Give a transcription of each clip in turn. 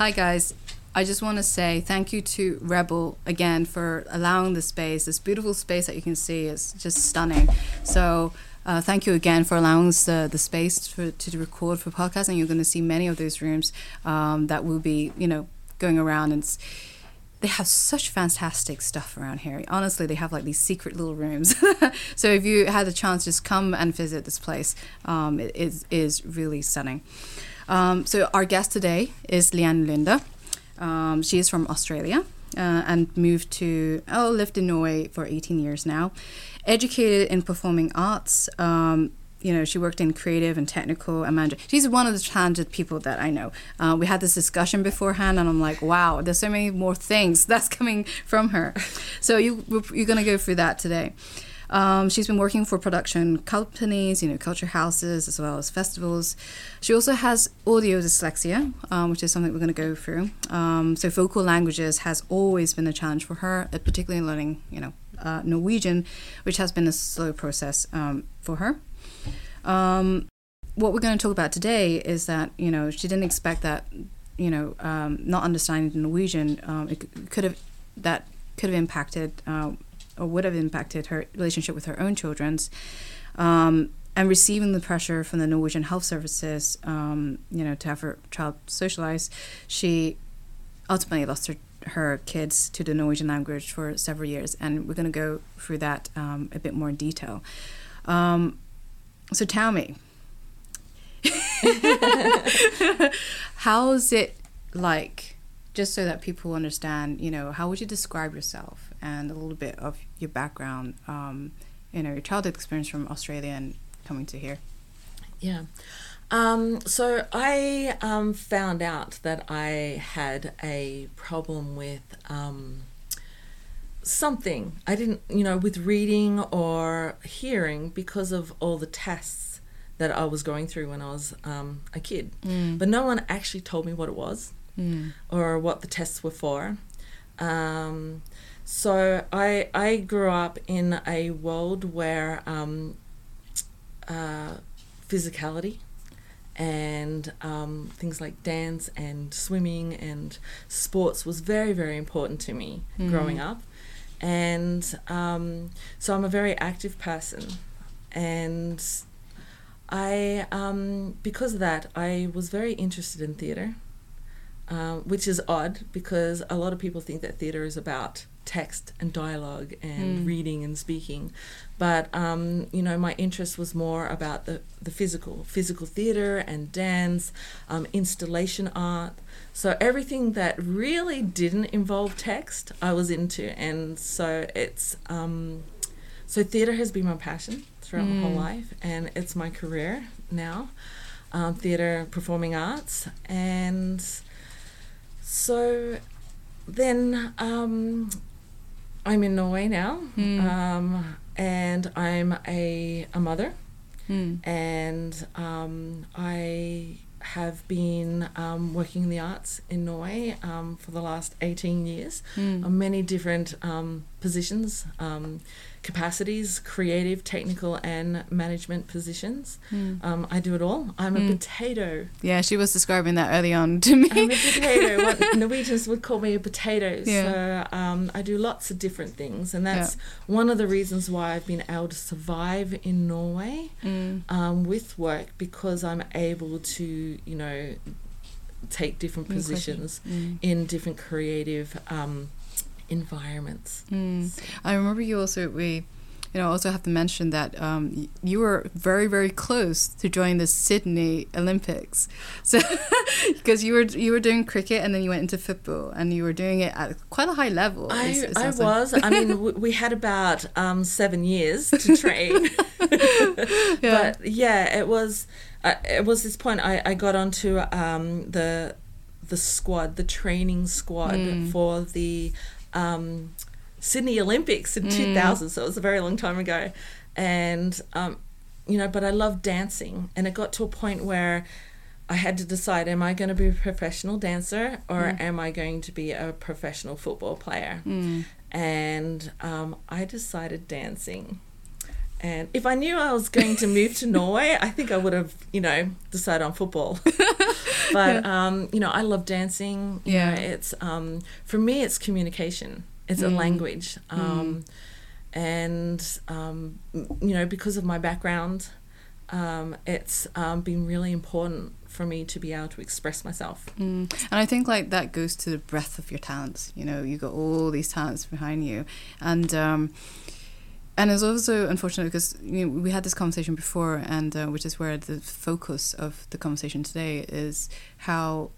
Hi, guys. I just want to say thank you to Rebel again for allowing the space. This beautiful space that you can see is just stunning. So, uh, thank you again for allowing us the, the space for, to record for podcasting. You're going to see many of those rooms um, that will be, you know, going around and. they have such fantastic stuff around here. Honestly, they have like these secret little rooms. so if you had the chance, just come and visit this place. Um, it is is really stunning. Um, so our guest today is Leanna Lunde. Um, she is from Australia uh, and moved to, oh, lived in Norway for 18 years now. Educated in performing arts. Um, you know, she worked in creative and technical and management. She's one of the talented people that I know. Uh, we had this discussion beforehand, and I'm like, wow, there's so many more things that's coming from her. So you you're gonna go through that today. Um, she's been working for production companies, you know, culture houses, as well as festivals. She also has audio dyslexia, um, which is something we're going to go through. Um, so vocal languages has always been a challenge for her, uh, particularly in learning, you know, uh, Norwegian, which has been a slow process um, for her. Um, what we're going to talk about today is that you know she didn't expect that you know um, not understanding Norwegian um, it could have that could have impacted uh, or would have impacted her relationship with her own children's. Um, and receiving the pressure from the Norwegian health services, um, you know, to have her child socialize, she ultimately lost her, her kids to the Norwegian language for several years. And we're going to go through that um, a bit more in detail. Um, so tell me, how's it like, just so that people understand, you know, how would you describe yourself? And a little bit of your background, um, you know, your childhood experience from Australia and coming to here. Yeah. Um, so I um, found out that I had a problem with um, something. I didn't, you know, with reading or hearing because of all the tests that I was going through when I was um, a kid. Mm. But no one actually told me what it was mm. or what the tests were for. So I I grew up in a world where um, uh, physicality and um, things like dance and swimming and sports was very very important to me mm. growing up, and um, so I'm a very active person, and I um, because of that I was very interested in theatre. Uh, which is odd because a lot of people think that theatre is about text and dialogue and mm. reading and speaking. But, um, you know, my interest was more about the, the physical, physical theatre and dance, um, installation art. So everything that really didn't involve text, I was into. And so it's, um, so theatre has been my passion throughout mm. my whole mm. life and it's my career now. Um, theatre, performing arts. And so then um, I'm in Norway now, mm. um, and I'm a, a mother, mm. and um, I have been um, working in the arts in Norway um, for the last 18 years mm. on many different um, positions um, capacities, creative, technical, and management positions. Mm. Um, I do it all. I'm mm. a hmm. potato. Yeah, she was describing that early on to me. I'm a potato. what Norwegians would call me a potato. Yeah. So um, I do lots of different things, and that's yeah. one of the reasons why I've been able to survive in Norway mm. um, with work because I'm able to, you know, take different positions hmm. in different creative um, environments. Mm. I remember you also we you know also have to mention that um, you were very very close to joining the Sydney Olympics, so because you were you were doing cricket and then you went into football and you were doing it at quite a high level. I, I was. I mean, we had about um, seven years to train, yeah. but yeah, it was. Uh, it was this point I, I got onto um, the the squad, the training squad mm. for the um, Sydney Olympics in mm. 2000, so it was a very long time ago. And, um, you know, but I loved dancing. And it got to a point where I had to decide am I going to be a professional dancer or mm. am I going to be a professional football player? Mm. And um, I decided dancing. And if I knew I was going to move to Norway, I think I would have, you know, decided on football. but um, you know, I love dancing. You Yeah. know, it's um, for me, it's communication. It's a Mm. language, um, and um, you know, because of my background, um, it's um, been really important for me to be able to express myself. Mm. And I think like that goes to the breadth of your talents. You know, you got all these talents behind you, and um, and it's also unfortunate because you know, we had this conversation before, and uh, which is where the focus of the conversation today is how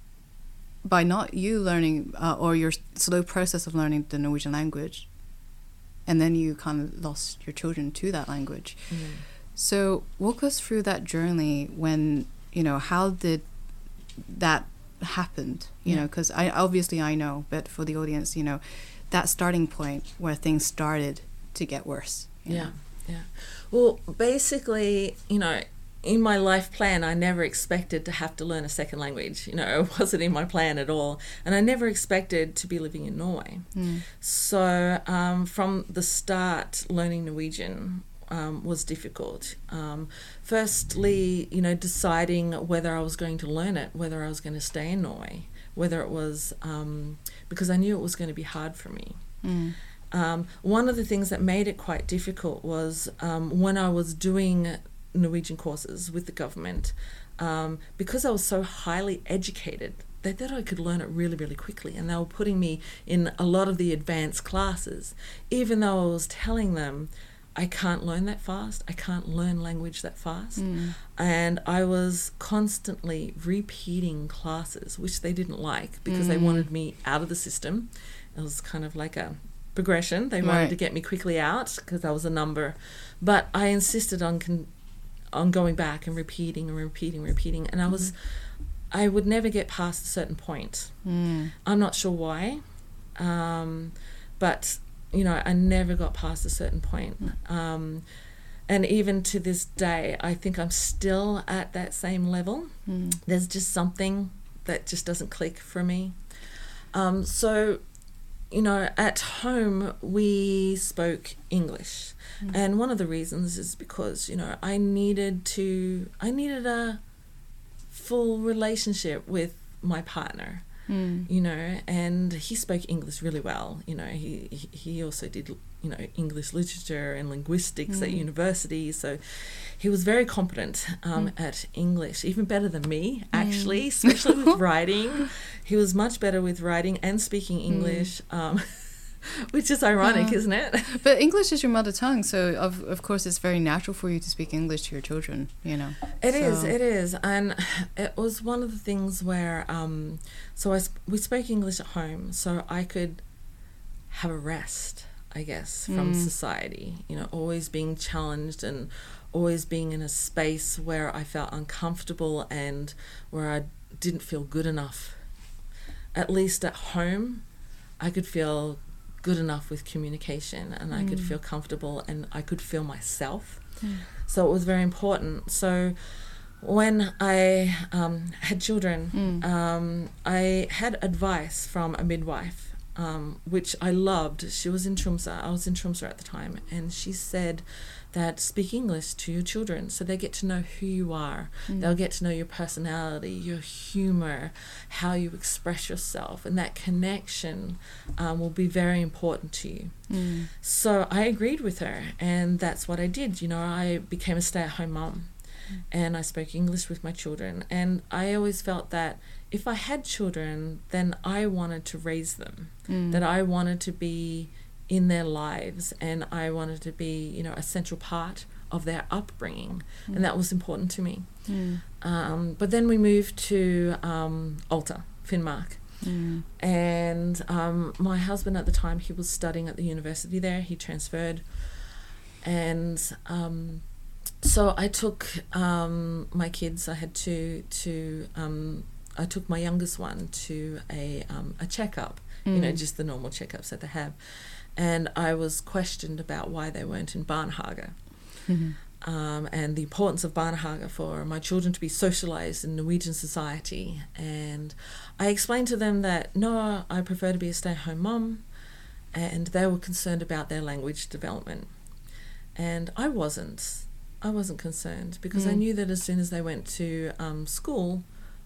by not you learning uh, or your slow process of learning the Norwegian language, and then you kind of lost your children to that language. So walk us through that journey when you know how did that happened you know because I obviously I know but for the audience you know that starting point where things started to get worse Yeah, yeah. Well, basically, you know, in my life plan, I never expected to have to learn a second language. You know, it wasn't in my plan at all. And I never expected to be living in Norway. Mm. So um, from the start, learning Norwegian um, was difficult. Um, firstly, you know, deciding whether I was going to learn it, whether I was going to stay in Norway, whether it was um, because I knew it was going to be hard for me. Mm. Um, one of the things that made it quite difficult was um, when I was doing Norwegian courses with the government, um, because I was so highly educated, they thought I could learn it really, really quickly. And they were putting me in a lot of the advanced classes, even though I was telling them, I can't learn that fast. I can't learn language that fast. Mm. And I was constantly repeating classes, which they didn't like because they Mm. wanted me out of the system. It was kind of like a progression. They wanted Right. to get me quickly out because I was a number. But I insisted on con- on going back and repeating and repeating and repeating. And I was, I would never get past a certain point. Mm. I'm not sure why, um, but you know, I never got past a certain point. Um, and even to this day, I think I'm still at that same level. Mm. There's just something that just doesn't click for me. Um, so, you know, at home we spoke English, and one of the reasons is because you know I needed to, I needed a full relationship with my partner Mm. you know, and he spoke English really well. You know, he- he also did you know English literature and linguistics at Mm. university, so he was very competent um, at English, even better than me actually, especially with writing. He was much better with writing and speaking English. Um, which is ironic, Yeah. isn't it? But English is your mother tongue, so of of course it's very natural for you to speak English to your children. You know. It is, So- it is, and it was one of the things where, um, so I sp- we spoke English at home, so I could have a rest, I guess, from Mm. society. You know, always being challenged and always being in a space where I felt uncomfortable and where I didn't feel good enough. At least at home, I could feel good enough with communication and I could Mm. feel comfortable and I could feel myself. Mm. So it was very important. So when I um, had children, Mm. um, I had advice from a midwife, um, which I loved. She was in Tromsø. I was in Tromsø at the time, and she said that speak English to your children so they get to know who you are. Mm. They'll get to know your personality, your humor, how you express yourself, and that connection um, will be very important to you. Mm. So I agreed with her, and that's what I did. You know, I became a stay at home mom and I spoke English with my children. And I always felt that if I had children, then I wanted to raise them, Mm. that I wanted to be in their lives, and I wanted to be, you know, a central part of their upbringing. And that was important to me. Mm. Um, but then we moved to um, Alta, Finnmark. Mm. And um, my husband at the time, he was studying at the university there. He transferred. And um, so I took um, my kids, I had two, to, um, I took my youngest one to a, um, a checkup, you know, Mm. just the normal checkups that they have. And I was questioned about why they weren't in Barnehage Mhm. um, and the importance of Barnehage for my children to be socialized in Norwegian society. And I explained to them that no, I prefer to be a stay at home mom, and they were concerned about their language development. And I wasn't. I wasn't concerned because I Mm. knew that as soon as they went to um, school,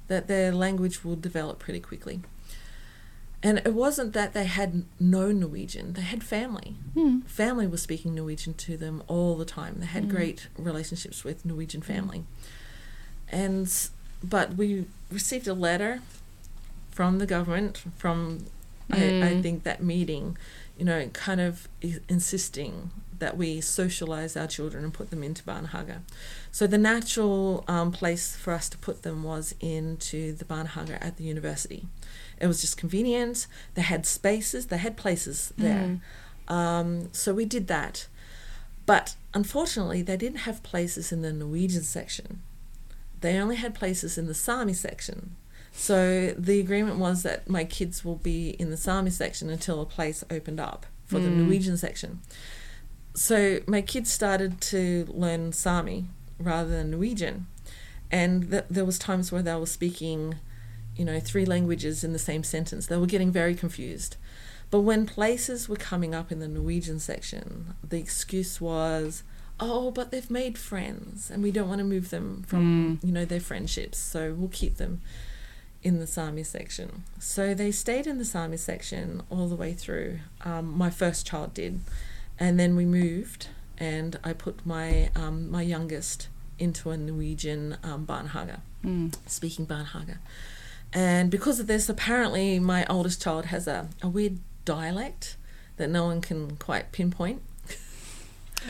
that their language will develop pretty quickly. And it wasn't that they had no Norwegian, they had family. Hmm. Family was speaking Norwegian to them all the time. They had Mm. great relationships with Norwegian family. And but we received a letter from the government from I, I Mm. think that meeting, you know, kind of insisting that we socialize our children and put them into Barnehage. So the natural um, place for us to put them was into the Barnehage at the university. It was just convenient. They had spaces. They had places there. Um, so we did that. But unfortunately, they didn't have places in the Norwegian section. They only had places in the Sami section. So the agreement was that my kids will be in the Sami section until a place opened up for the Mm. Norwegian section. So my kids started to learn Sami rather than Norwegian, and th- there was times where they were speaking, you know, three languages in the same sentence. They were getting very confused. But when places were coming up in the Norwegian section, the excuse was, "Oh, but they've made friends, and we don't want to move them from, you know, their friendships, so we'll keep them in the Sami section." So they stayed in the Sami section all the way through. Um, my first child did, and then we moved, and I put my um, my youngest into a Norwegian um, Barnehage Mm. speaking Barnehage. And because of this, apparently my oldest child has a, a weird dialect that no one can quite pinpoint.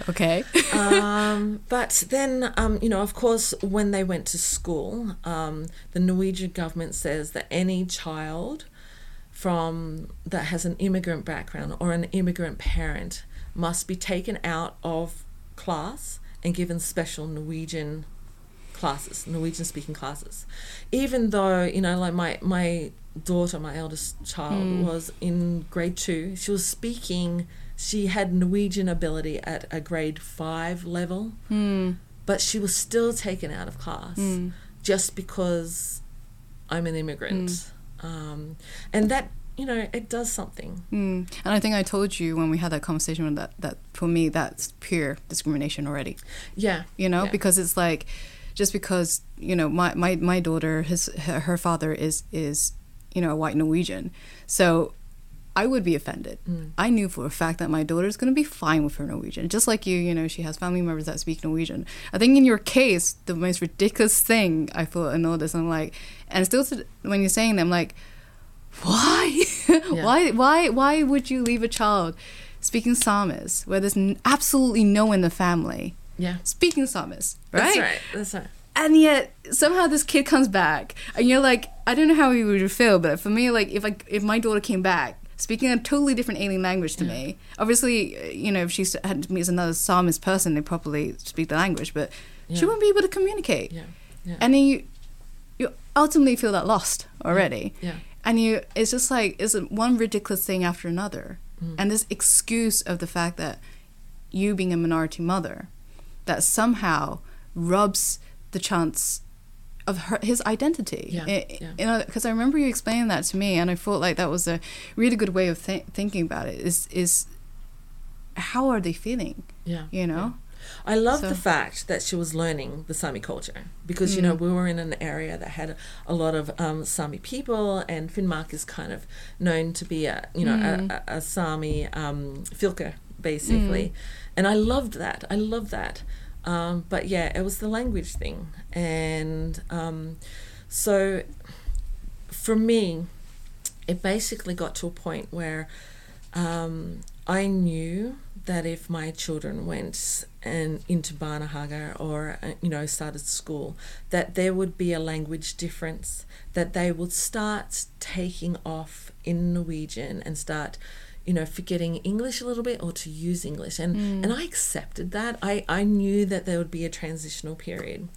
Okay. um, but then, um, you know, of course, when they went to school, um, the Norwegian government says that any child from that has an immigrant background or an immigrant parent must be taken out of class and given special Norwegian classes, Norwegian speaking classes. Even though, you know, like my my daughter, my eldest child Mm. was in grade 2, she was speaking she had Norwegian ability at a grade 5 level, Mm. but she was still taken out of class Mm. just because I'm an immigrant. Um, and that, you know, it does something. Mm. And I think I told you when we had that conversation that that for me that's pure discrimination already. Yeah. You know, Yeah. because it's like just because you know my my, my daughter his her, her father is is you know a white Norwegian, so I would be offended. Mm. I knew for a fact that my daughter is going to be fine with her Norwegian, just like you. You know, she has family members that speak Norwegian. I think in your case, the most ridiculous thing I thought and all this, I'm like, and still to, when you're saying them, like, why, why, why, why would you leave a child speaking Samis where there's absolutely no one in the family Yeah. speaking Samis, right? That's right. That's right. and yet somehow this kid comes back and you're like i don't know how you would feel but for me like if I, if my daughter came back speaking a totally different alien language to me obviously uh, you know if she had to meet another Sami's person they probably speak the language but she Yeah. wouldn't be able to communicate Yeah. Yeah. and then you you ultimately feel that lost already yeah. And you it's just like it's one ridiculous thing after another Mm. and this excuse of the fact that you being a minority mother that somehow rubs the chance of her, his identity Yeah, yeah. you know because i remember you explaining that to me and i felt like that was a really good way of th- thinking about it is is how are they feeling Yeah. you know I love So- the fact that she was learning the Sami culture because you know Mm. we were in an area that had a lot of um, Sami people, and Finnmark is kind of known to be a you know Mm. a, a, Sami um, basically, and I loved that. I loved that. Um, but yeah, it was the language thing, and um, so for me, it basically got to a point where um, I knew that if my children went and into Barnehage or uh, you know started school, that there would be a language difference, that they would start taking off in Norwegian and start you know forgetting English a little bit or to use English. And and I accepted that. I I knew that there would be a transitional period.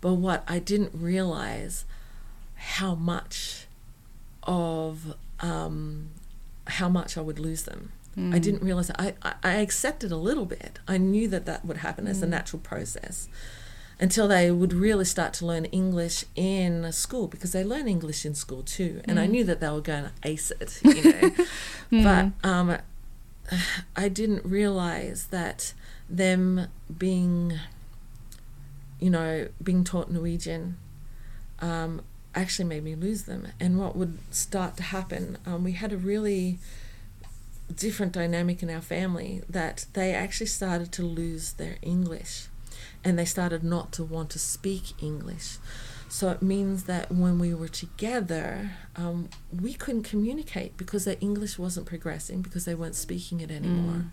But what I didn't realize how much of um, how much I would lose them. I didn't realize. I, I, I accepted a little bit. I knew that that would happen as a natural process until they would really start to learn English in school because they learn English in school too. And I knew that they were going to ace it, you know. But um, I didn't realize that them being, you know, being taught Norwegian um, actually made me lose them. And what would start to happen, um, we had a really different dynamic in our family that they actually started to lose their English and they started not to want to speak English. So it means that when we were together, um, we couldn't communicate because their English wasn't progressing because they weren't speaking it anymore. Mm.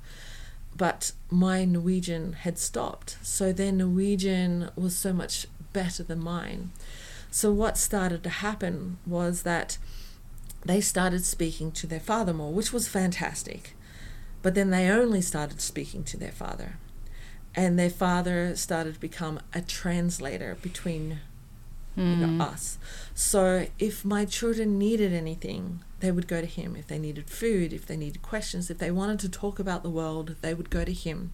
But my Norwegian had stopped. So their Norwegian was so much better than mine. So what started to happen was that they started speaking to their father more, which was fantastic. But then they only started speaking to their father. And their father started to become a translator between you know, Mm. us. So if my children needed anything, they would go to him. If they needed food, if they needed questions, if they wanted to talk about the world, they would go to him.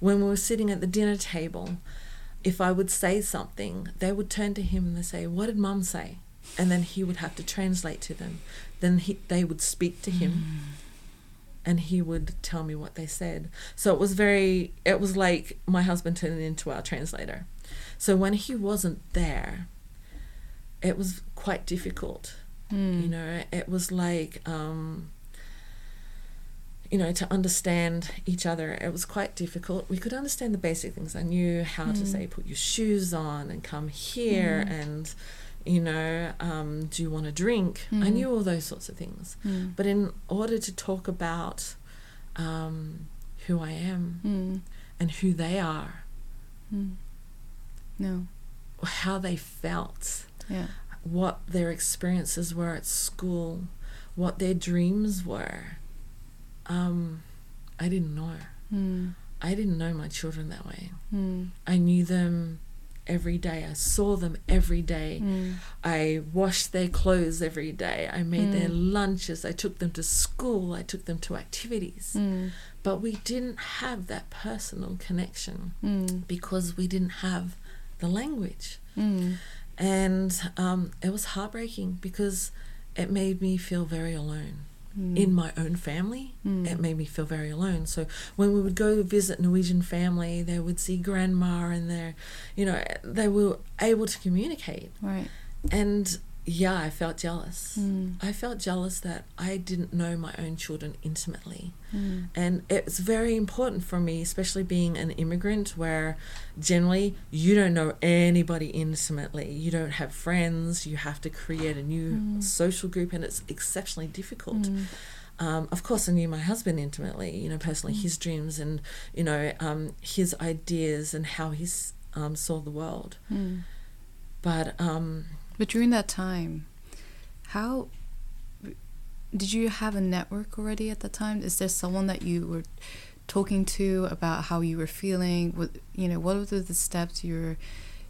When we were sitting at the dinner table, if I would say something, they would turn to him and they say, "What did Mum say?" And then he would have to translate to them. Then he, they would speak to him, and he would tell me what they said. So it was very. It was like my husband turned into our translator. So when he wasn't there, it was quite difficult. Mm. You know, it was like, um, you know, to understand each other. It was quite difficult. We could understand the basic things. I knew how to Mm. say, put your shoes on and come here, Mm. and, you know, um, do you want a drink? I Mm. knew all those sorts of things. Mm. But in order to talk about um, who I am Mm. and who they are, Mm. No. how they felt, Yeah. what their experiences were at school, what their dreams were. Um, I didn't know. Mm. I didn't know my children that way. Mm. I knew them every day. I saw them every day. Mm. I washed their clothes every day. I made their Mm. lunches. I took them to school. I took them to activities. Mm. But we didn't have that personal connection Mm. because we didn't have the language. Mm. And um, it was heartbreaking because it made me feel very alone. Mm. In my own family, Mm. it made me feel very alone. So when we would go visit Norwegian family, they would see grandma and their, you know, they were able to communicate. Right. And yeah, I felt jealous. Mm. I felt jealous that I didn't know my own children intimately. Mm. And it's very important for me, especially being an immigrant, where generally you don't know anybody intimately. You don't have friends. You have to create a new Mm. social group, and it's exceptionally difficult. Mm. Um, of course, I knew my husband intimately, you know, personally, Mm. his dreams and, you know, um, his ideas and how he um, saw the world. Mm. But um, But during that time, how did you have a network already at that time? Is there someone that you were talking to about how you were feeling? What you know, what were the steps you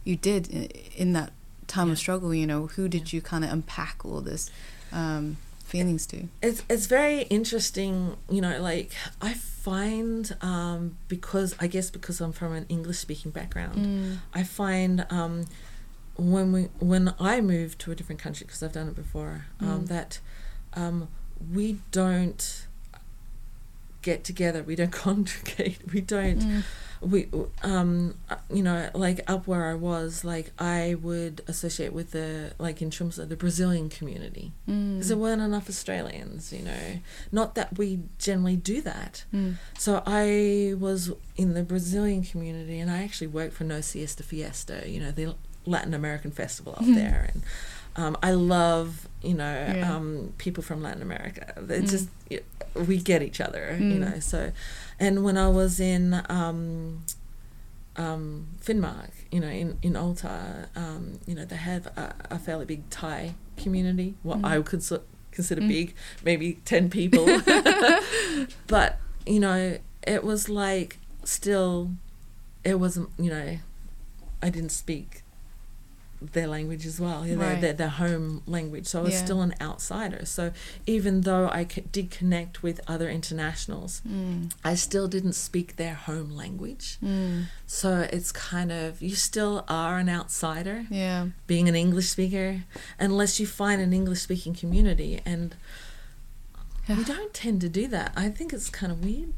you did in, in that time Yeah. of struggle? You know, who did you kind of unpack all this um, feelings to? it's it's very interesting you know like i find um because i guess because i'm from an english speaking background Mm. i find um when we when i moved to a different country because i've done it before um Mm. that um we don't get together we don't congregate we don't Mm. we um uh, you know like up where i was like i would associate with the like in terms of the brazilian community Mm. because there weren't enough Australians, you know. Not that we generally do that. Mm. So I was in the Brazilian community, and I actually worked for No Siesta Fiesta, you know, the Latin American festival up there, and um, I love, you know, Yeah. um, people from Latin America. They Mm. just we get each other, you Mm. know. So, and when I was in um, um, Finnmark, you know, in in Alta, um, you know, they have a, a fairly big Thai community. What Mm. I would so- consider Mm. big, maybe ten people. but you know, it was like still, it wasn't. You know, I didn't speak their language as well, their, Right. their, their home language. So I was Yeah. still an outsider. So even though I c- did connect with other internationals, Mm. I still didn't speak their home language. Mm. So it's kind of, you still are an outsider Yeah. being an English speaker unless you find an English speaking community. And we don't tend to do that. I think it's kind of weird.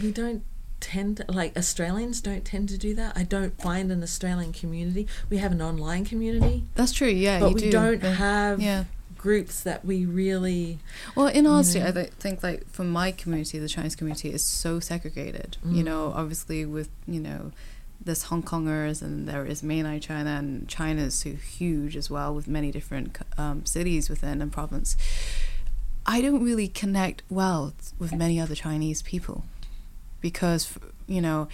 We don't tend to, like Australians don't tend to do that. I don't find an Australian community. We have an online community, That's true. Yeah, but you we do. don't Yeah. have Yeah. groups that we really. Well, in honesty, I think like for my community, the Chinese community is so segregated. You Mm. know, obviously with you know, there's Hong Kongers and there is mainland China, and China is so huge as well with many different um, cities within and province. I don't really connect well with many other Chinese people because you know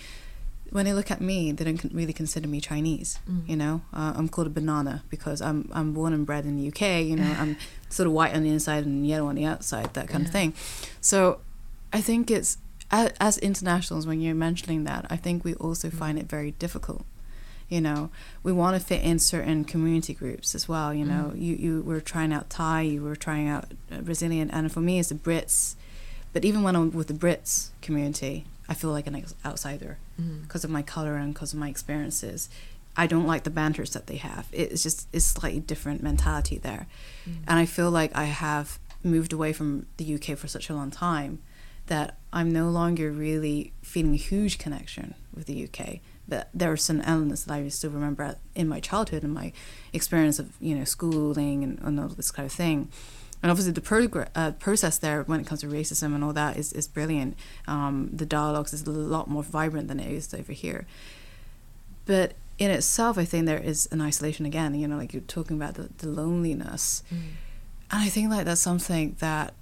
when they look at me, they don't really consider me Chinese. Mm. You know, uh, I'm called a banana because I'm I'm born and bred in the UK. You know, I'm sort of white on the inside and yellow on the outside, that kind of thing. So, I think it's as, as internationals when you're mentioning that, I think we also find it very difficult. You know, we want to fit in certain community groups as well. You know, you you were trying out Thai, you were trying out uh, Brazilian, and for me, it's the Brits. But even when I'm with the Brits community, I feel like an outsider Mm. because of my color and because of my experiences. I don't like the banters that they have. It's just it's slightly different mentality there, and I feel like I have moved away from the UK for such a long time that I'm no longer really feeling a huge connection with the UK. But there are some elements that I still remember in my childhood and my experience of you know schooling and, and all this kind of thing. And obviously, the progr- uh, process there when it comes to racism and all that is, is brilliant. Um, the dialogues is a lot more vibrant than it is over here. But in itself, I think there is an isolation again. You know, like you're talking about the, the loneliness. Mm. And I think like that's something that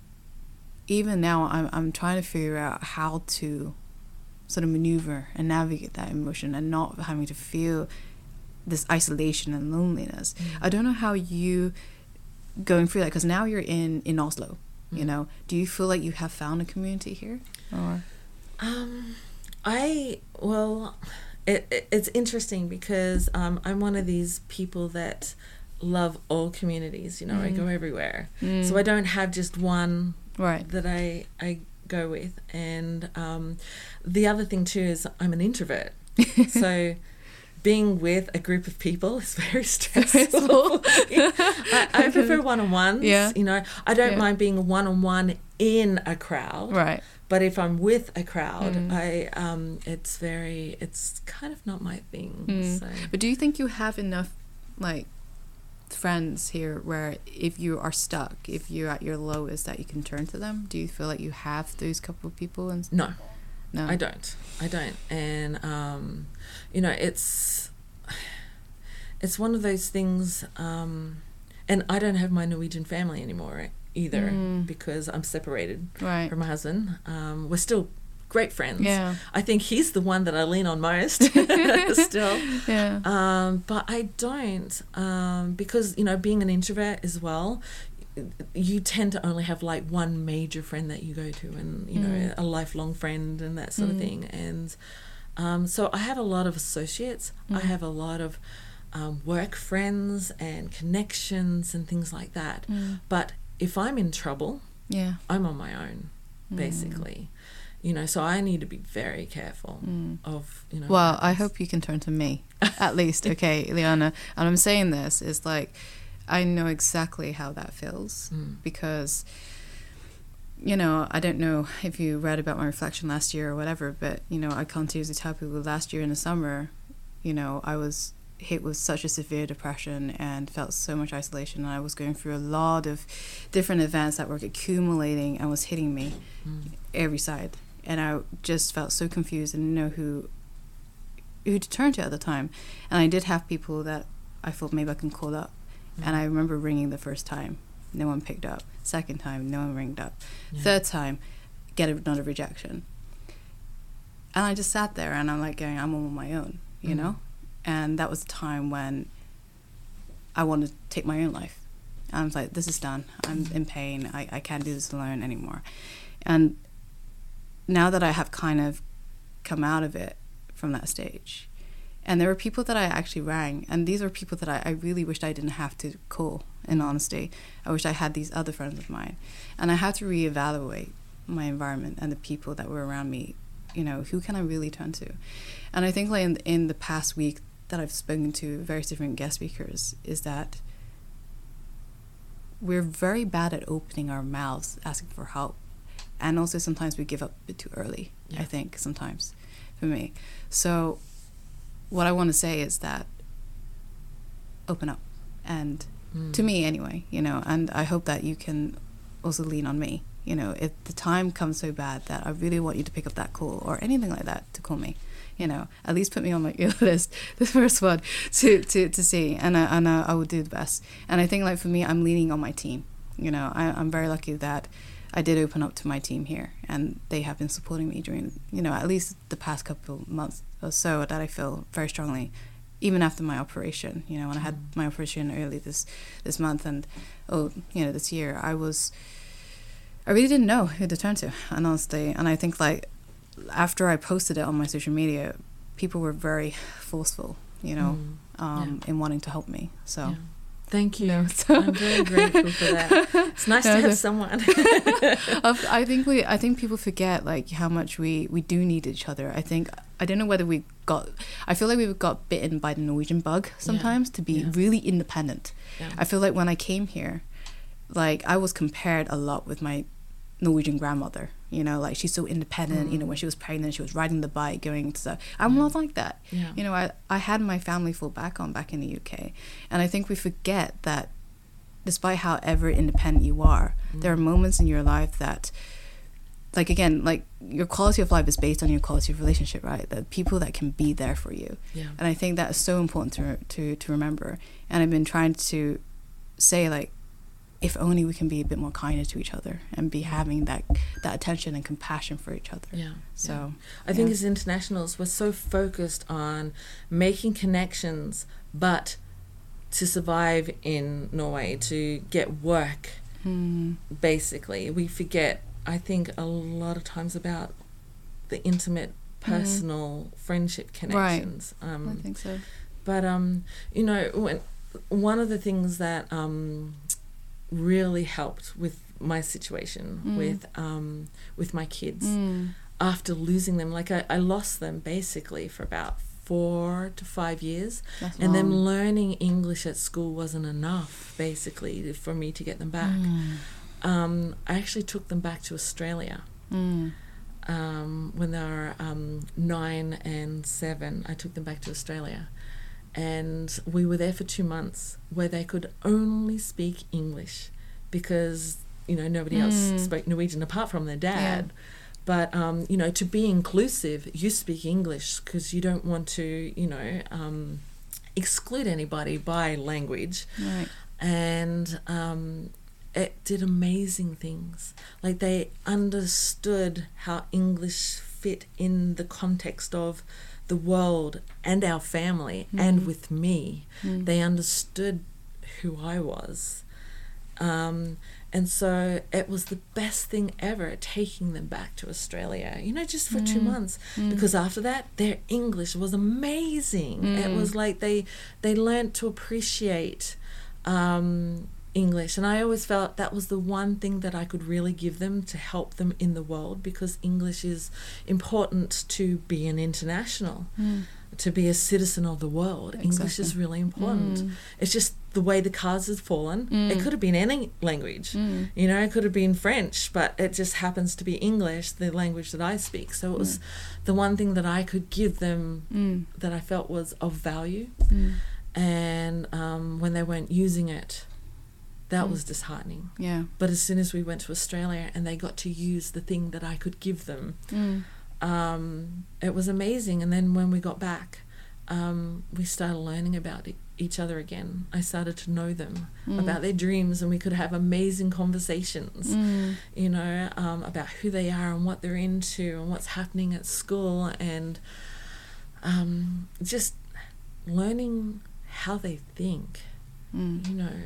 even now I'm I'm trying to figure out how to sort of maneuver and navigate that emotion and not having to feel this isolation and loneliness. I don't know how you going through that because now you're in in Oslo. You Mm. know, do you feel like you have found a community here? Or Um, I well, it, it it's interesting because um, I'm one of these people that love all communities. You know, I Mm. go everywhere, Mm. so I don't have just one right, that I I go with. And um, the other thing too is I'm an introvert, so. Being with a group of people is very stressful. I, I prefer one on ones. Yeah. You know, I don't Yeah. mind being one on one in a crowd. right. But if I'm with a crowd, Mm. I um, it's very, it's kind of not my thing. Mm. So. But do you think you have enough, like, friends here where if you are stuck, if you're at your lowest, that you can turn to them? Do you feel like you have those couple of people? And No, no, I don't. I don't. And um, you know, it's it's one of those things. Um, and I don't have my Norwegian family anymore either Mm. because I'm separated Right. from my husband. Um, we're still great friends. Yeah. I think he's the one that I lean on most still. Yeah. Um, but I don't um, because you know being an introvert as well. You tend to only have like one major friend that you go to, and you know Mm. a lifelong friend and that sort of Mm. thing. And um, so I have a lot of associates. I Mm. have a lot of um, work friends and connections and things like that. Mm. But if I'm in trouble, Yeah. I'm on my own, Mm. basically. You know, so I need to be very careful Mm. of you know. Well, I hope you can turn to me, at least. Okay, Leanna. And I'm saying this is like, I know exactly how that feels Mm. because, you know, I don't know if you read about my reflection last year or whatever, but, you know, I continuously tell people last year in the summer, you know, I was hit with such a severe depression and felt so much isolation. And I was going through a lot of different events that were accumulating and was hitting me Mm. every side. And I just felt so confused and didn't know who who to turn to at the time. And I did have people that I thought maybe I can call up. And I remember ringing the first time, no one picked up. Second time, no one ringed up. Yeah. Third time, get another rejection. And I just sat there and I'm like going, I'm on my own, you Mhm. know? And that was a time when I wanted to take my own life. I was like, this is done. I'm in pain. I, I can't do this alone anymore. And now that I have kind of come out of it from that stage, and there were people that I actually rang, and these were people that I, I really wished I didn't have to call, in honesty. I wish I had these other friends of mine. And I had to reevaluate my environment and the people that were around me. You know, who can I really turn to? And I think, like, in, in the past week that I've spoken to various different guest speakers, is that we're very bad at opening our mouths, asking for help. And also, sometimes we give up a bit too early, I think, sometimes. for me. So, what I want to say is that open up, and to hmm. me anyway, you know, and I hope that you can also lean on me. You know, if the time comes so bad that I really want you to pick up that call or anything like that to call me, you know, at least put me on my ear list, the first one to, to, to see, and I, and I, I will do the best. And I think like for me, I'm leaning on my team. You know, I, I'm very lucky that I did open up to my team here, and they have been supporting me during, you know, at least the past couple months or so that I feel very strongly, even after my operation. You know, when I had my operation early this this month and oh, you know, this year, I was, I really didn't know who to turn to, and honestly, and I think like after I posted it on my social media, people were very forceful, you know, Mm, um, in wanting to help me. So. Yeah. Thank you. No, so- I'm very grateful for that. It's nice No, to have someone. I think we I think people forget like how much we we do need each other. I think I don't know whether we got I feel like we got bitten by the Norwegian bug sometimes to be yeah. really independent. Yeah. I feel like when I came here, like I was compared a lot with my Norwegian grandmother. You know, like she's so independent. You know, when she was pregnant, she was riding the bike, going to. stuff. I'm mm. not like that. Yeah. You know, I I had my family fall back on back in the UK, and I think we forget that, despite however independent you are, mm. there are moments in your life that like again like your quality of life is based on your quality of relationship right the people that can be there for you Yeah. and i think that is so important to to to remember and i've been trying to say like if only we can be a bit more kinder to each other and be having that that attention and compassion for each other Yeah. so I think yeah. as internationals, we're so focused on making connections, but to survive in Norway, to get work, Hmm. basically, we forget, I think, a lot of times about the intimate, personal friendship connections. i Um, think so but um, you know, when one of the things that um, really helped with my situation Mm. with um, with my kids Mm. after losing them, like I, I lost them basically for about four to five years, That's and them long. learning English at school wasn't enough basically for me to get them back. Mm. Um, I actually took them back to Australia Mm. um, when they were um, nine and seven. I took them back to Australia, and we were there for two months where they could only speak English because you know nobody else Mm. spoke Norwegian apart from their dad. But um, you know, to be inclusive, you speak English because you don't want to, you know, um, exclude anybody by language right and um, it did amazing things. Like they understood how English fit in the context of the world and our family and with me. Mm. They understood who I was. Um, and so it was the best thing ever taking them back to Australia, you know, just for two months. Because after that, their English was amazing. It was like they they learned to appreciate um, English, and I always felt that was the one thing that I could really give them to help them in the world because English is important to be an international, to be a citizen of the world. English is really important. It's just the way the cards have fallen. It could have been any language, you know, it could have been French, but it just happens to be English, the language that I speak. So it was the one thing that I could give them Mm. that I felt was of value Mm. and um, when they weren't using it, that was disheartening. yeah But as soon as we went to Australia and they got to use the thing that I could give them, Mm. um, it was amazing. And then when we got back, um, we started learning about e- each other again. I started to know them about their dreams, and we could have amazing conversations. Mm. You know, um, about who they are and what they're into and what's happening at school, and um, just learning how they think. Mm. You know,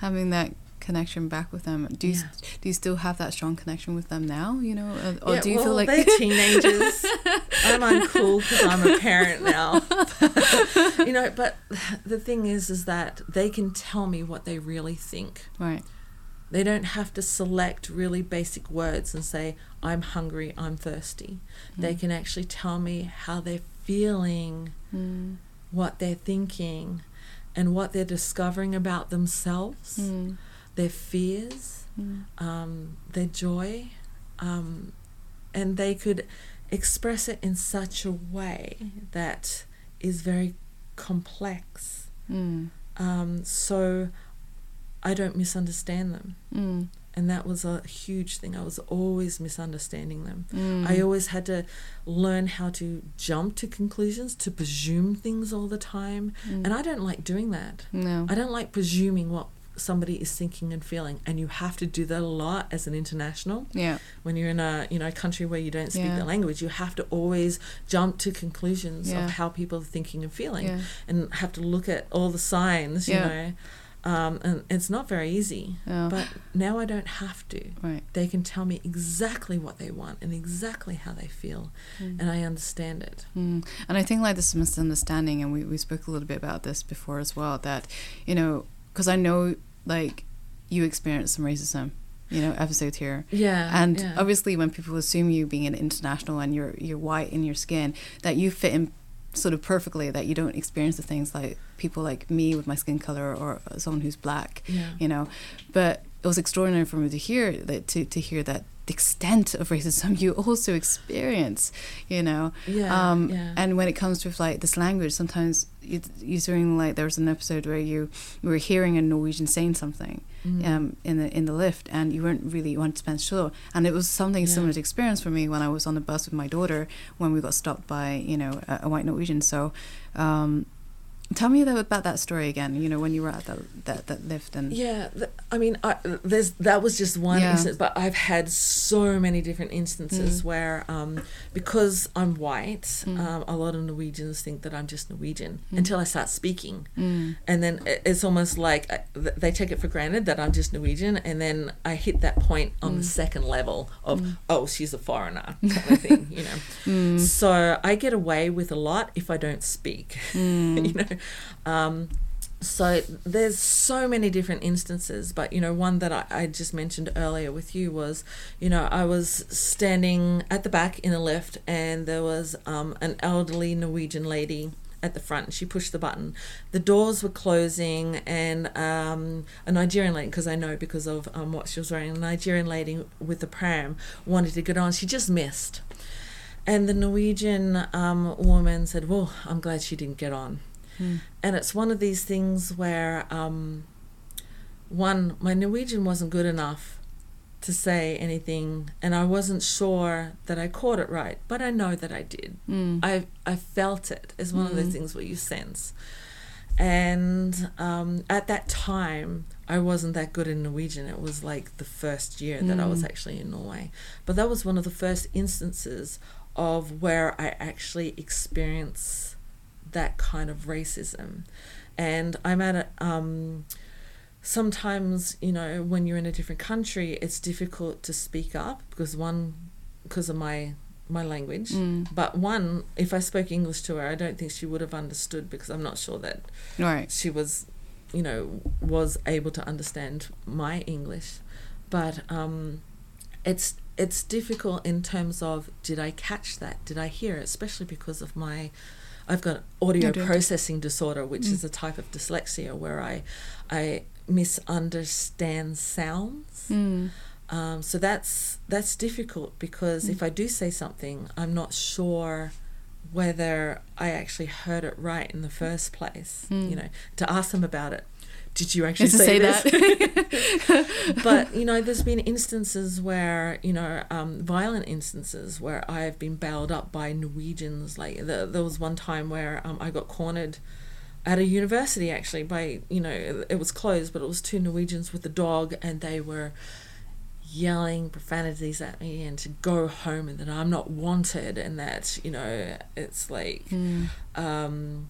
having that connection back with them do you Yeah. do you still have that strong connection with them now you know or, or Yeah, do you well, feel like they're teenagers? I'm uncool because I'm a parent now. you know, but the thing is, is that they can tell me what they really think. right They don't have to select really basic words and say, "I'm hungry," "I'm thirsty." They can actually tell me how they're feeling, mm. what they're thinking, and what they're discovering about themselves, Mm. their fears. Mm. um, their joy, um, and they could express it in such a way that is very complex. Mm. Um, so I don't misunderstand them. And that was a huge thing. I was always misunderstanding them. Mm. I always had to learn how to jump to conclusions, to presume things all the time. Mm. And I don't like doing that. no. I don't like presuming what somebody is thinking and feeling. And you have to do that a lot as an international. Yeah. When you're in a you know country where you don't speak Yeah. the language, you have to always jump to conclusions Yeah. of how people are thinking and feeling, Yeah. and have to look at all the signs. You Yeah. know, um, and it's not very easy. Yeah. But now I don't have to. Right. They can tell me exactly what they want and exactly how they feel, Mm. and I understand it. Mm. And I think like this misunderstanding, and we, we spoke a little bit about this before as well, that, you know, because I know like you experienced some racism, you know, episode here. Yeah. And yeah. obviously, when people assume you being an international and you're you're white in your skin, that you fit in sort of perfectly, that you don't experience the things like people like me with my skin color or someone who's black, yeah. you know. But it was extraordinary for me to hear that to to hear that the extent of racism you also experience, you know. Yeah. Um, yeah. And when it comes to like this language, sometimes you, you're doing like there was an episode where you you were hearing a Norwegian saying something Mm. um, in the in the lift, and you weren't really 100 percent sure. And it was something Yeah. similar to experience for me when I was on the bus with my daughter when we got stopped by you know a, a white Norwegian. So. Um, Tell me though about that story again. You know when you were at that that, that lift and Yeah, th- I mean, I, there's that was just one Yeah. instance, but I've had so many different instances Mm. where, um, because I'm white, Mm. um, a lot of Norwegians think that I'm just Norwegian Mm. until I start speaking, Mm. and then it- it's almost like uh, th- they take it for granted that I'm just Norwegian, and then I hit that point on Mm. the second level of, Mm. oh, she's a foreigner kind of thing, you know. Mm. So I get away with a lot if I don't speak. Mm. you know um, so there's so many different instances but you know one that I, I just mentioned earlier with you was you know i was standing at the back in a lift and there was um, an elderly norwegian lady at the front. She pushed the button. The doors were closing and um, a nigerian lady because i know because of um, what she was wearing a nigerian lady with the pram wanted to get on. She just missed. And the norwegian um, woman said well i'm glad she didn't get on Mm. and it's one of these things where um, one my norwegian wasn't good enough to say anything and i wasn't sure that i caught it right but i know that i did Mm. i i felt it it's one of those Mhm. things where you sense and um, at that time i wasn't that good in norwegian it was like the first year that i was Mm. actually in norway but that was one of the first instances of where i actually experienced that kind of racism. And i'm at a um, sometimes you know when you're in a different country it's difficult to speak up because one because of my my language. Mm. but one if i spoke english to her i don't think she would have understood because i'm not sure that Right. she was you know was able to understand my english. But um it's it's difficult in terms of did i catch that? Did i hear it? Especially because of my i've got audio processing disorder which Mm. is a type of dyslexia where i i misunderstand sounds Mm. um, so that's that's difficult because Mm. if I do say something, I'm not sure whether I actually heard it right in the first place. Mm. You know, to ask them about it. Did you actually say, say that. but you know, there's been instances where you know, um, violent instances where I've been bailed up by Norwegians. Like the, there was one time where um, I got cornered at a university actually by you know it was closed, but it was two Norwegians with a dog, and they were yelling profanities at me and to go home and that I'm not wanted and that you know it's like Mm. um,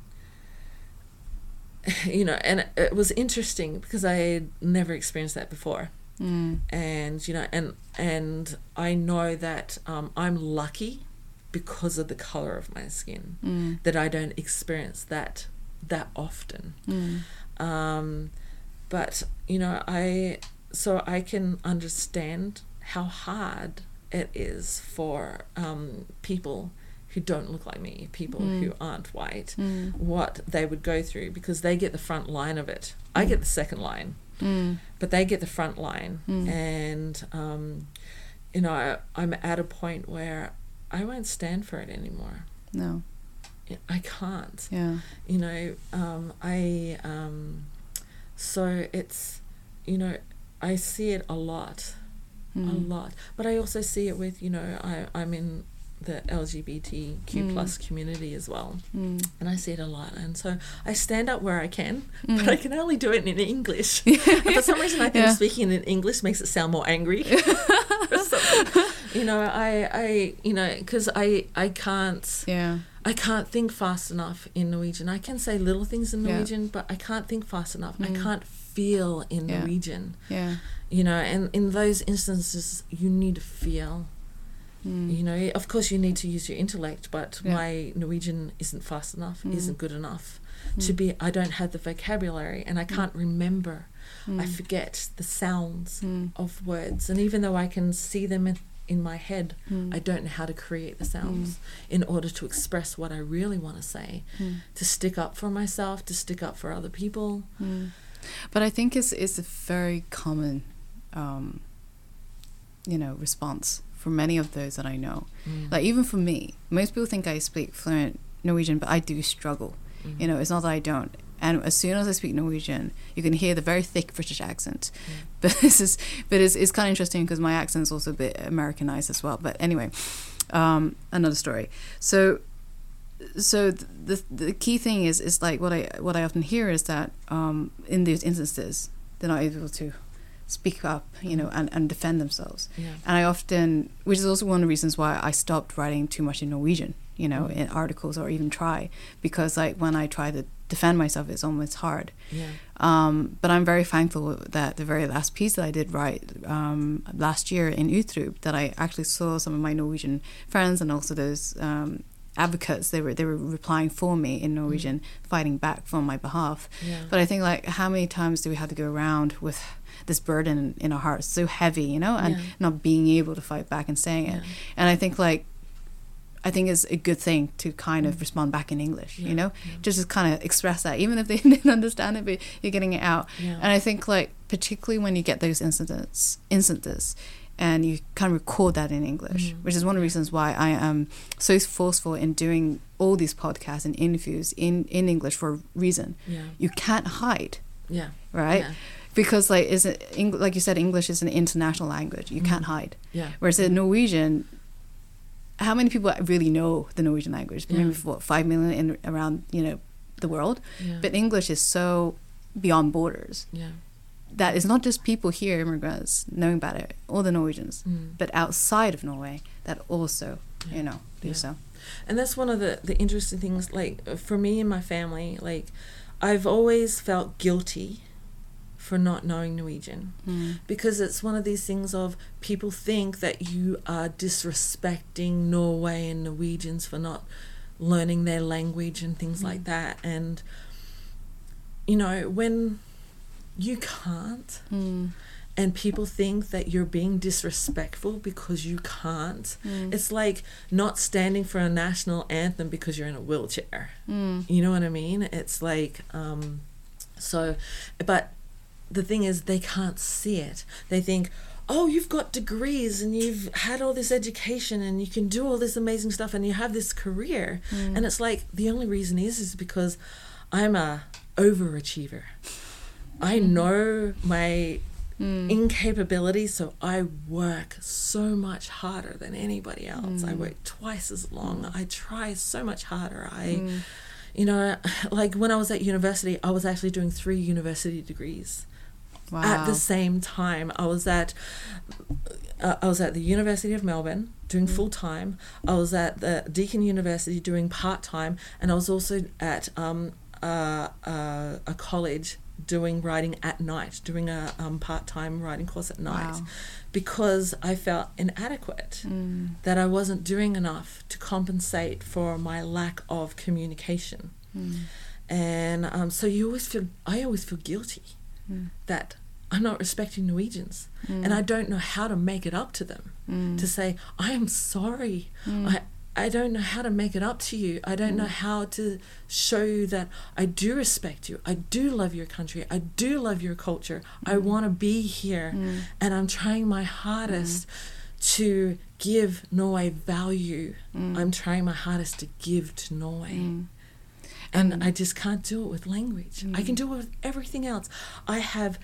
you know, and it, was interesting because I had never experienced that before, Mm. and you know, and and I know that um, I'm lucky because of the color of my skin Mm. that I don't experience that that often. Mm. Um, but you know, I so I can understand how hard it is for um, people who don't look like me, people Mm. who aren't white, Mm. what they would go through because they get the front line of it. I get the second line, Mm. but they get the front line. Mm. And, um, you know, I, I'm at a point where I won't stand for it anymore. No. I can't. Yeah. You know, um, I um, so it's you know I see it a lot, a Mm. lot. But I also see it with you know I I'm in the LGBTQ plus community as well, Mm. and I see it a lot. And so I stand up where I can, Mm. but I can only do it in English. For some reason, I think Yeah. speaking in English makes it sound more angry. you know, I I you know because I I can't. Yeah. I can't think fast enough in Norwegian. I can say little things in Yeah. Norwegian, but I can't think fast enough. I Mm. can't feel in Yeah. Norwegian. Yeah. You know, and in those instances, you need to feel. Mm. You know, of course, you need to use your intellect, but Yeah. my Norwegian isn't fast enough, Mm. isn't good enough to Mm. be. I don't have the vocabulary, and I can't remember. I Mm. forget the sounds Mm. of words, and even though I can see them in, in my head, Mm. I don't know how to create the sounds in order to express what I really want to say, Mm. to stick up for myself, to stick up for other people. Mm. But I think it's it's a very common, um, you know, response for many of those that I know. Mm. Like even for me, most people think I speak fluent Norwegian, but I do struggle. Mm. You know, it's not that I don't. And as soon as I speak Norwegian, you can hear the very thick British accent. But this is, but it's, it's kind of interesting because my accent is also a bit Americanized as well. But anyway, um, another story. So, so th- the the key thing is is like what I what I often hear is that um, in these instances they're not able to speak up, you know, and, and defend themselves. Yeah. And I often, which is also one of the reasons why I stopped writing too much in Norwegian, you know, Mm. in articles or even try, because like when I try to defend myself, it's almost hard. Yeah. Um, but I'm very thankful that the very last piece that I did write um, last year in Utrop, that I actually saw some of my Norwegian friends and also those um, advocates. They were they were replying for me in Norwegian, fighting back on my behalf. Yeah. But I think like how many times do we have to go around with this burden in our hearts so heavy, you know, and Yeah. not being able to fight back and saying it. Yeah. And I think like I think it's a good thing to kind of respond back in English, Yeah, you know, yeah. just to kind of express that, even if they didn't understand it, but you're getting it out. Yeah. And I think like particularly when you get those incidents, instances, and you kind of record that in English, Mhm. which is one of the reasons why I am so forceful in doing all these podcasts and interviews in in English for a reason. Yeah. You can't hide, Yeah. right? Because like is it Eng- like you said, English is an international language. You can't Mhm. hide. Yeah. Whereas in Norwegian, how many people really know the Norwegian language? Yeah. Maybe what five million in around you know the world. Yeah. But English is so beyond borders yeah. that it's not just people here, immigrants, knowing about it, all the Norwegians, Mm. but outside of Norway that also Yeah. you know do so. And that's one of the, the interesting things, like, for me and my family, like, I've always felt guilty for not knowing Norwegian Mm. because it's one of these things of people think that you are disrespecting Norway and Norwegians for not learning their language and things like that. And, you know, when you can't, Mm. and people think that you're being disrespectful because you can't. Mm. It's like not standing for a national anthem because you're in a wheelchair. Mm. You know what I mean? It's like, um, so, but the thing is, they can't see it. They think, oh, you've got degrees and you've had all this education and you can do all this amazing stuff and you have this career. Mm. And it's like, the only reason is, is because I'm a overachiever. I know my Mm. incapability, so I work so much harder than anybody else. I Mm. work twice as long. I try so much harder. I, Mm. you know, like when I was at university, I was actually doing three university degrees Wow. at the same time. I was at uh, I was at the University of Melbourne doing Mm. full time. I was at the Deakin University doing part time, and I was also at um, uh, uh, a college doing writing at night, doing a um, part time writing course at night, Wow. because I felt inadequate. Mm. That I wasn't doing enough to compensate for my lack of communication, Mm. and um, so you always feel I always feel guilty Mm. that I'm not respecting Norwegians Mm. and I don't know how to make it up to them Mm. to say I am sorry. Mm. I I don't know how to make it up to you. I don't know how to show you that I do respect you. I do love your country. I do love your culture. I want to be here Mm. and I'm trying my hardest to give Norway value. Mm. I'm trying my hardest to give to Norway. Mm. And And- I just can't do it with language. I can do it with everything else. I have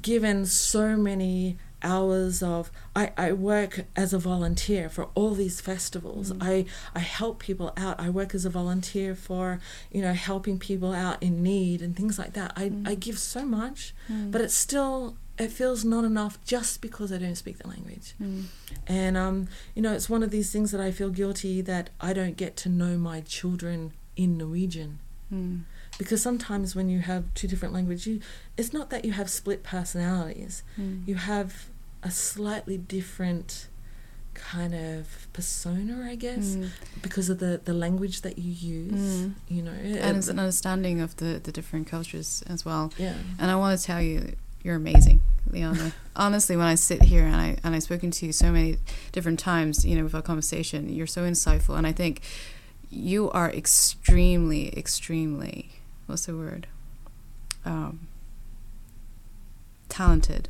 given so many hours of I, I work as a volunteer for all these festivals. I, I help people out. I work as a volunteer for, you know, helping people out in need and things like that. I, I give so much, but it's still it feels not enough just because I don't speak the language. Mm. And um, you know, it's one of these things that I feel guilty that I don't get to know my children in Norwegian. Mm. Because sometimes when you have two different languages, you, it's not that you have split personalities. Mm. You have a slightly different kind of persona, I guess, Mm. because of the, the language that you use. Mm. You know, and it's an understanding of the, the different cultures as well. yeah, And I want to tell you, you're amazing, Leanna. Honestly, when I sit here and I and I've spoken to you so many different times, you know, with our conversation, you're so insightful, and I think you are extremely, extremely, what's the word, um, talented,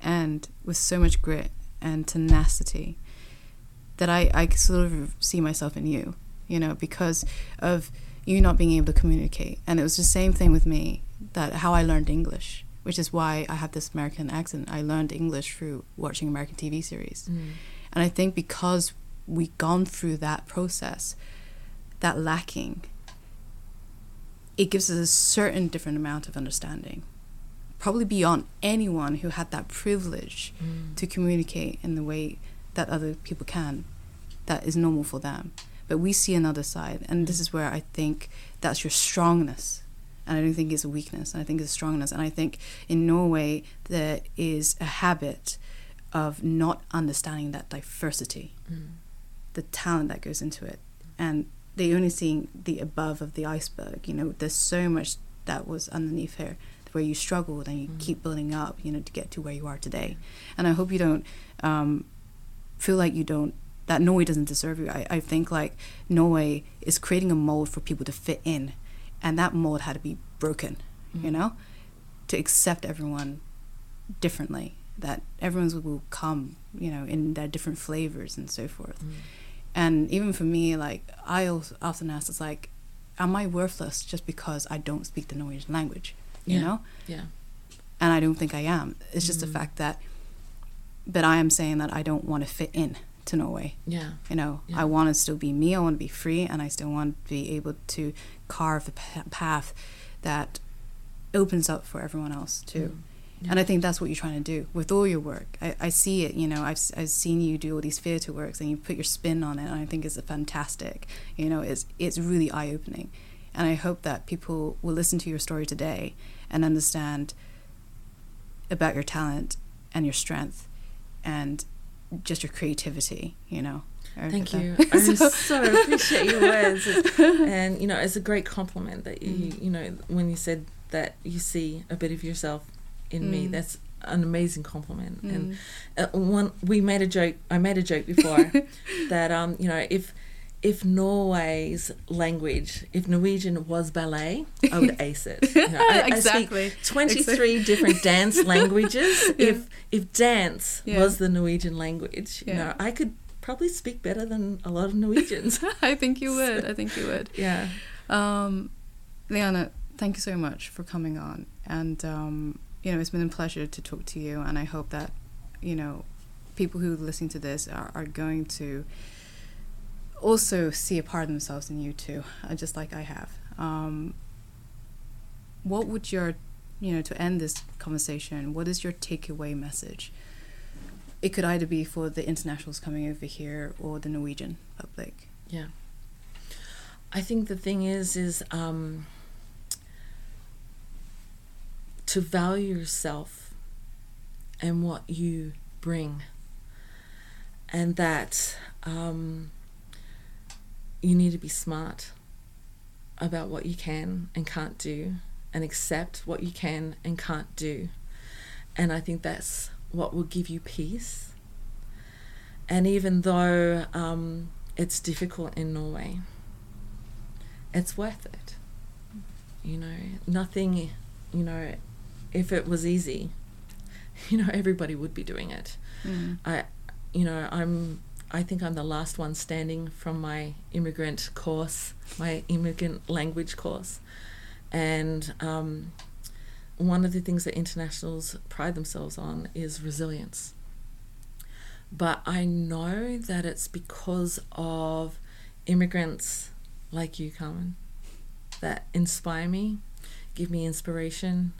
and with so much grit and tenacity that I I sort of see myself in you, you know, because of you not being able to communicate, and it was the same thing with me that how I learned English, which is why I have this American accent. I learned English through watching American TV series. Mm. And I think because we've gone through that process, that lacking, it gives us a certain different amount of understanding, probably beyond anyone who had that privilege Mm. to communicate in the way that other people can, that is normal for them. But we see another side, and this is where I think that's your strongness. And I don't think it's a weakness, and I think it's a strongness. And I think in Norway, there is a habit of not understanding that diversity, Mm. the talent that goes into it. And they only seeing the above of the iceberg. You know, there's so much that was underneath here where you struggled and you Mm. keep building up, you know, to get to where you are today. And I hope you don't um, feel like you don't that Norway doesn't deserve you. I, I think like Norway is creating a mold for people to fit in, and that mold had to be broken, you Mm. know, to accept everyone differently. That everyone's will come, you know, in their different flavors and so forth. Mm. And even for me, like I often ask, it's like, am I worthless just because I don't speak the Norwegian language? You Yeah. know, Yeah. and I don't think I am. It's just the Mm. fact that, but I am saying that I don't want to fit in to Norway. Yeah. You know, Yeah. I want to still be me. I want to be free, and I still want to be able to carve the path that opens up for everyone else too. Mm. And I think that's what you're trying to do with all your work. I, I see it, you know, I've, I've seen you do all these theatre works and you put your spin on it, and I think it's fantastic. You know, it's, it's really eye opening. And I hope that people will listen to your story today and understand about your talent and your strength and just your creativity, you know. Thank you. I so appreciate your words. And you know, it's a great compliment that you Mm. you know when you said that you see a bit of yourself in me. Mm. That's an amazing compliment. And Mm. uh, one we made a joke. I made a joke before that um you know if if Norway's language, if Norwegian was ballet, I would ace it. You know, I, Exactly. I speak 23 different dance languages. Yeah. If if dance Yeah. was the Norwegian language, you Yeah. know, I could probably speak better than a lot of Norwegians. I think you would. I think you would. yeah. Um, Leanna, thank you so much for coming on. And, um, you know, it's been a pleasure to talk to you. And I hope that, you know, people who listen to this are, are going to also see a part of themselves in you too, uh, just like I have. Um, what would your, you know, to end this conversation, what is your takeaway message? It could either be for the internationals coming over here or the Norwegian public. Yeah. I think the thing is, is um, to value yourself and what you bring, and that um, you need to be smart about what you can and can't do, and accept what you can and can't do. And I think that's what will give you peace. And even though um, it's difficult in Norway, it's worth it. You know, nothing, you know, if it was easy, you know, everybody would be doing it. Mm. I you know, I'm I think I'm the last one standing from my immigrant course, my immigrant language course, and um, one of the things that internationals pride themselves on is resilience. But I know that it's because of immigrants like you, Ka Man, that inspire me, give me inspiration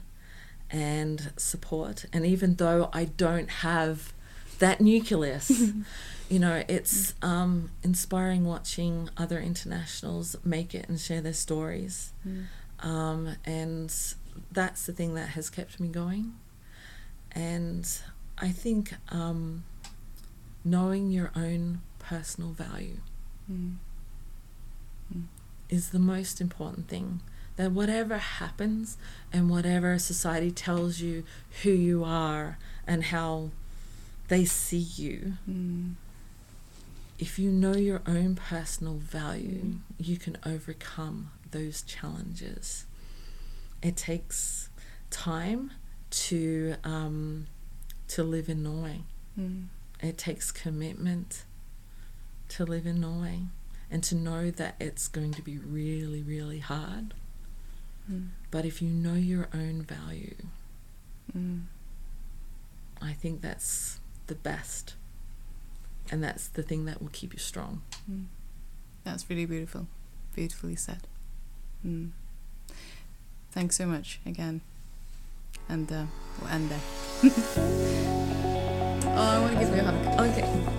and support. And even though I don't have that nucleus, you know, it's um, inspiring watching other internationals make it and share their stories. Mm. Um, and that's the thing that has kept me going. And I think um, knowing your own personal value mm. Mm. is the most important thing. That whatever happens and whatever society tells you who you are and how they see you, mm. if you know your own personal value, mm. you can overcome those challenges. It takes time to um, to live in Norway. Mm. It takes commitment to live in Norway and to know that it's going to be really, really hard. Mm. But if you know your own value, mm. I think that's the best. And that's the thing that will keep you strong. Mm. That's really beautiful. Beautifully said. Mm. Thanks so much again. And uh, we'll end there. oh, I want to give you a hug. Okay.